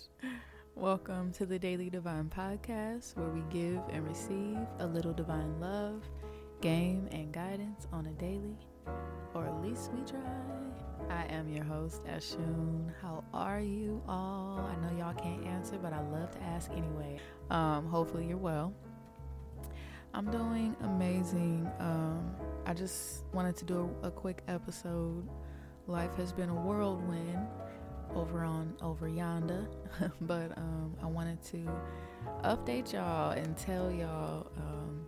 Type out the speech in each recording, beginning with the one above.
gosh. Welcome to the Daily Divine Podcast, where we give and receive a little divine love, game, and guidance on a daily, or at least we try. I am your host, Ashun. How are you all? I know y'all can't answer, but I love to ask anyway. Um, hopefully, you're well. I'm doing amazing. Um, I just wanted to do a, a quick episode. Life has been a whirlwind over on over yonder. But um, i wanted to update y'all and tell y'all um,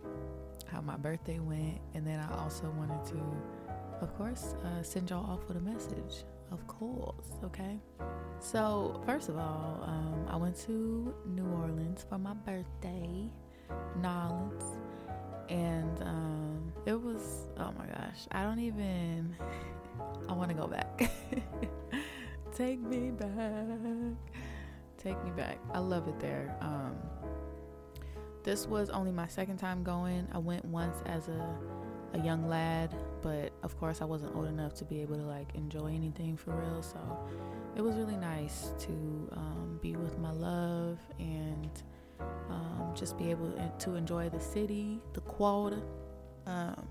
how my birthday went. And then i also wanted to of course uh, send y'all off with a message. Of course okay? So first of all um, i went to new orleans for my birthday Nolens, and um, it was oh my gosh i don't even i want to go back Take me back. Take me back. I love it there. Um, this was only my second time going. I went once as a a young lad, but of course I wasn't old enough to be able to like enjoy anything for real. So it was really nice to um, be with my love and um, just be able to enjoy the city, the quad. Um,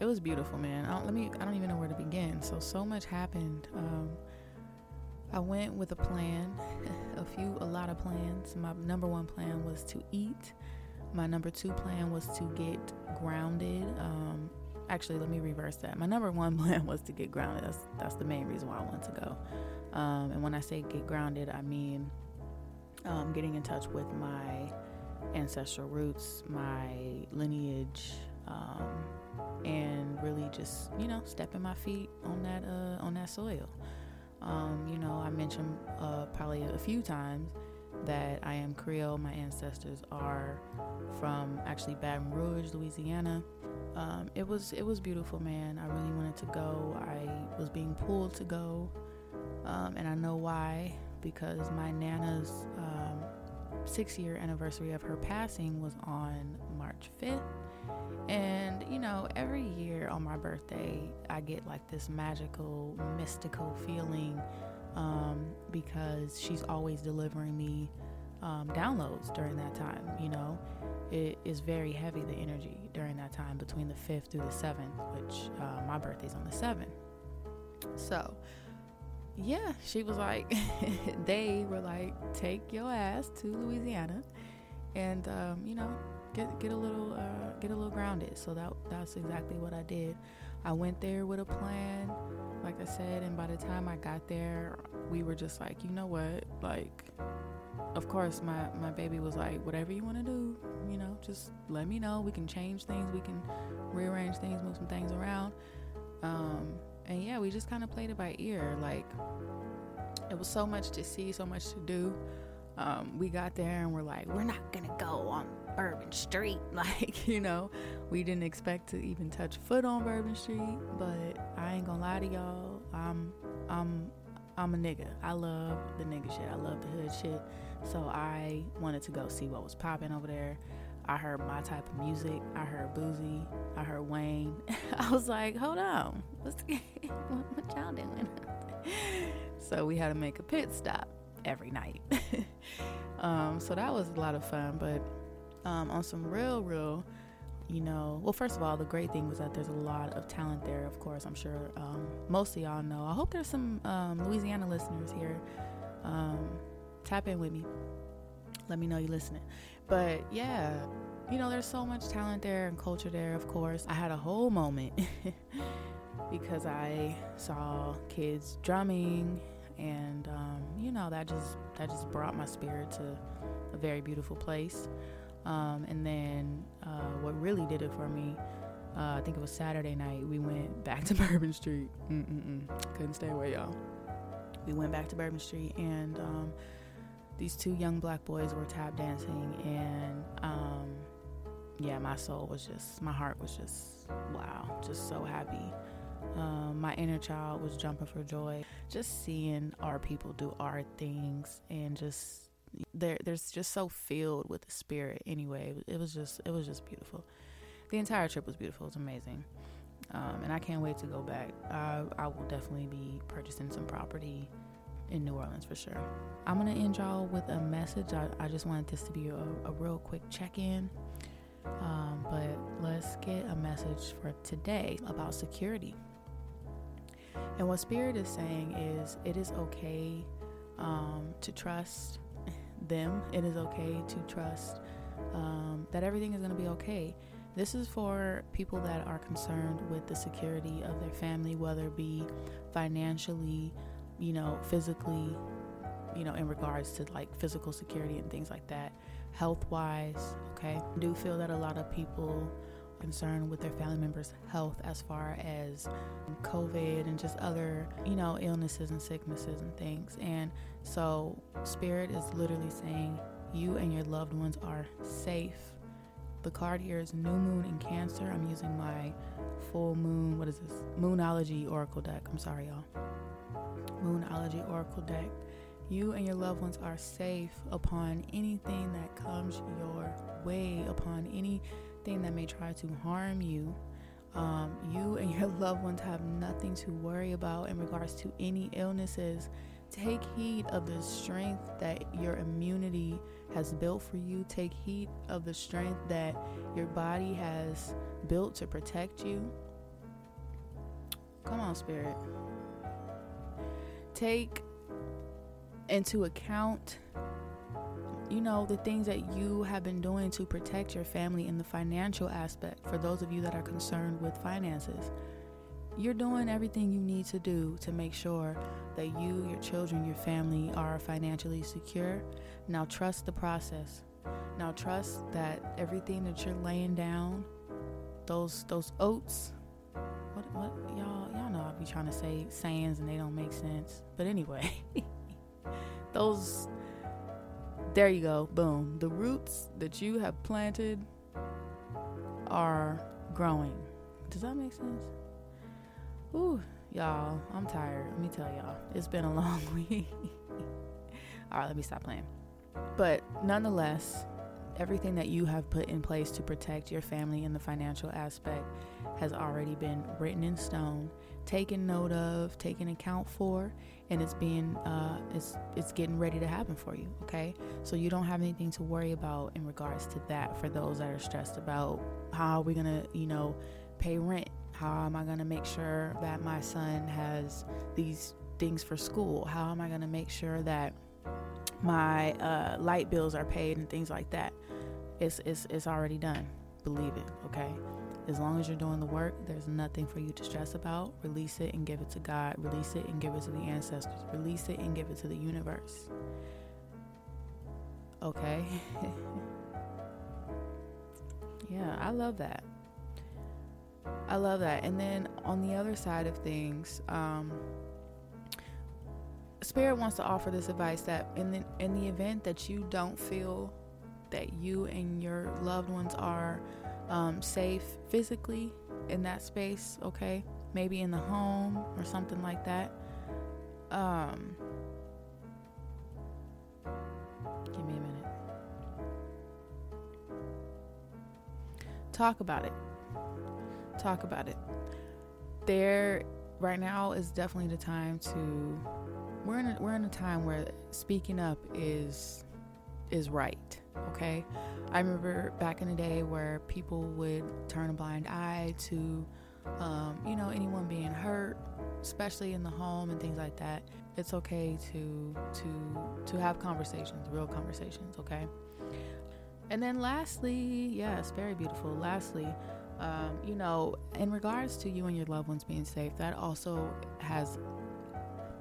it was beautiful, man. I don't, let me. I don't even know where to begin. So so much happened. I went with a plan, a few, a lot of plans. My number one plan was to eat. My number two plan was to get grounded. Um, actually, let me reverse that. My number one plan was to get grounded. That's that's the main reason why I wanted to go. Um, and when I say get grounded, I mean um, getting in touch with my ancestral roots, my lineage, um, and really just you know stepping my feet on that uh, on that soil. Um, you know, I mentioned uh, probably a few times that I am Creole. My ancestors are from actually Baton Rouge, Louisiana. Um, it was it was beautiful, man. I really wanted to go. I was being pulled to go, um, and I know why because my nana's um, six year anniversary of her passing was on March 5th. And, you know, every year on my birthday, I get like this magical, mystical feeling um, because she's always delivering me um, downloads during that time. You know, it is very heavy, the energy during that time between the 5th through the 7th, which uh, my birthday's on the 7th. So, yeah, she was like, they were like, take your ass to Louisiana and, um, you know, get get a little uh, get a little grounded. So that that's exactly what I did. I went there with a plan, like I said, and by the time I got there, we were just like, you know what, like. Of course, my, my baby was like, whatever you want to do, you know, just let me know. We can change things, we can rearrange things, move some things around. Um, and yeah, we just kind of played it by ear. Like, it was so much to see, so much to do. Um, we got there and we're like, we're not gonna go on Bourbon Street. Like, you know, we didn't expect to even touch foot on Bourbon Street, but I ain't gonna lie to y'all. I'm I'm I'm a nigga. I love the nigga shit. I love the hood shit. So I wanted to go see what was popping over there. I heard my type of music. I heard Boosie. I heard Wayne. I was like, hold on, what's what, what y'all doing? so we had to make a pit stop every night. um, so that was a lot of fun. But um, on some real, real, you know, well, first of all, the great thing was that there's a lot of talent there. Of course, I'm sure um, most of y'all know. I hope there's some um, Louisiana listeners here. Um, tap in with me. Let me know you're listening. But yeah, you know, there's so much talent there and culture there. Of course, I had a whole moment. because I saw kids drumming and um, you know that just that just brought my spirit to a very beautiful place. Um, and then uh, what really did it for me, uh, I think it was Saturday night. We went back to Bourbon Street. Mm-mm-mm. Couldn't stay away, y'all. We went back to Bourbon Street, and um, these two young black boys were tap dancing, and um, yeah, my soul was just, my heart was just, wow, just so happy. Um, my inner child was jumping for joy. Just seeing our people do our things and just there's just so filled with the spirit. Anyway, it was just it was just beautiful. The entire trip was beautiful. It was amazing, um, and I can't wait to go back. I, I will definitely be purchasing some property in New Orleans for sure. I'm gonna end y'all with a message. I, I just wanted this to be a, a real quick check in. Um, but let's get a message for today about security. And what Spirit is saying is it is okay um, to trust them, it is okay to trust um, that everything is going to be okay. This is for people that are concerned with the security of their family, whether it be financially, you know, physically, you know, in regards to like physical security and things like that, health wise, okay? I do feel that a lot of people concerned with their family members' health as far as COVID and just other, you know, illnesses and sicknesses and things. And so, Spirit is literally saying you and your loved ones are safe. The card here is New Moon in Cancer. I'm using my full moon, what is this? Moonology Oracle deck. I'm sorry, y'all. Moonology Oracle deck. You and your loved ones are safe upon anything that comes your way, upon anything that may try to harm you. Um, you and your loved ones have nothing to worry about in regards to any illnesses. Take heed of the strength that your immunity has built for you. Take heed of the strength that your body has built to protect you. Come on, Spirit. Take into account you know the things that you have been doing to protect your family in the financial aspect for those of you that are concerned with finances you're doing everything you need to do to make sure that you your children your family are financially secure. Now trust the process. Now trust that everything that you're laying down those those oats what what y'all y'all know I be trying to say sayings and they don't make sense. But anyway those there you go. Boom. The roots that you have planted are growing. Does that make sense? Ooh, y'all i'm tired. Let me tell y'all. It's been a long week. All right let me stop playing. But nonetheless everything that you have put in place to protect your family in the financial aspect has already been written in stone taken note of taken account for and it's being uh, it's it's getting ready to happen for you. Okay, so you don't have anything to worry about in regards to that. For those that are stressed about how are we gonna you know pay rent, how am I gonna make sure that my son has these things for school? How am I gonna make sure that my uh, light bills are paid and things like that? It's it's it's already done. Believe it. Okay. As long as you're doing the work, there's nothing for you to stress about. Release it and give it to God. Release it and give it to the ancestors. Release it and give it to the universe. Okay? yeah, I love that. I love that. And then on the other side of things, um, Spirit wants to offer this advice that in the in the event that you don't feel that you and your loved ones are um, safe physically in that space, okay? Maybe in the home or something like that. Um, give me a minute. Talk about it. Talk about it. There, right now is definitely the time to. We're in a, we're in a time where speaking up is is right. Okay, I remember back in the day where people would turn a blind eye to, um, you know, anyone being hurt, especially in the home and things like that. It's okay to to to have conversations, real conversations. Okay. And then lastly, yes, very beautiful. Lastly, um, you know, in regards to you and your loved ones being safe, that also has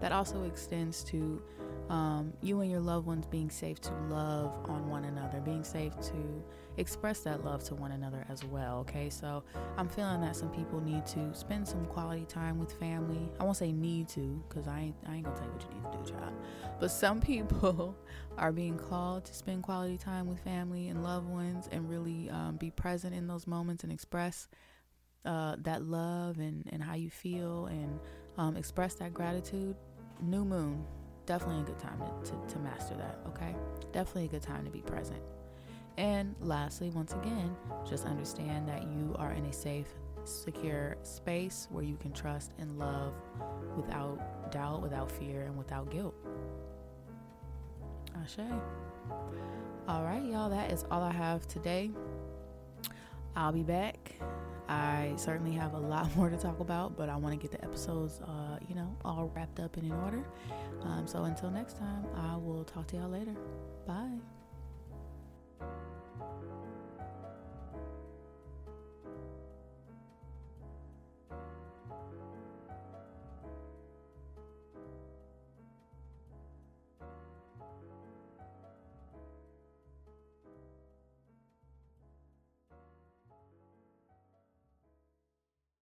that also extends to um, you and your loved ones being safe to love on one another, being safe to express that love to one another as well. Okay, so I'm feeling that some people need to spend some quality time with family. I won't say need to, because I ain't, I ain't gonna tell you what you need to do, child. But some people are being called to spend quality time with family and loved ones and really um, be present in those moments and express uh, that love and, and how you feel and um, express that gratitude. New moon, definitely a good time to, to, to master that, okay? Definitely a good time to be present. And lastly, once again, just understand that you are in a safe, secure space where you can trust and love without doubt, without fear, and without guilt. Ashe. All right, y'all. That is all I have today. I'll be back. I certainly have a lot more to talk about, but I want to get the episodes, uh, you know, all wrapped up and in order. Um, so until next time, I will talk to y'all later. Bye.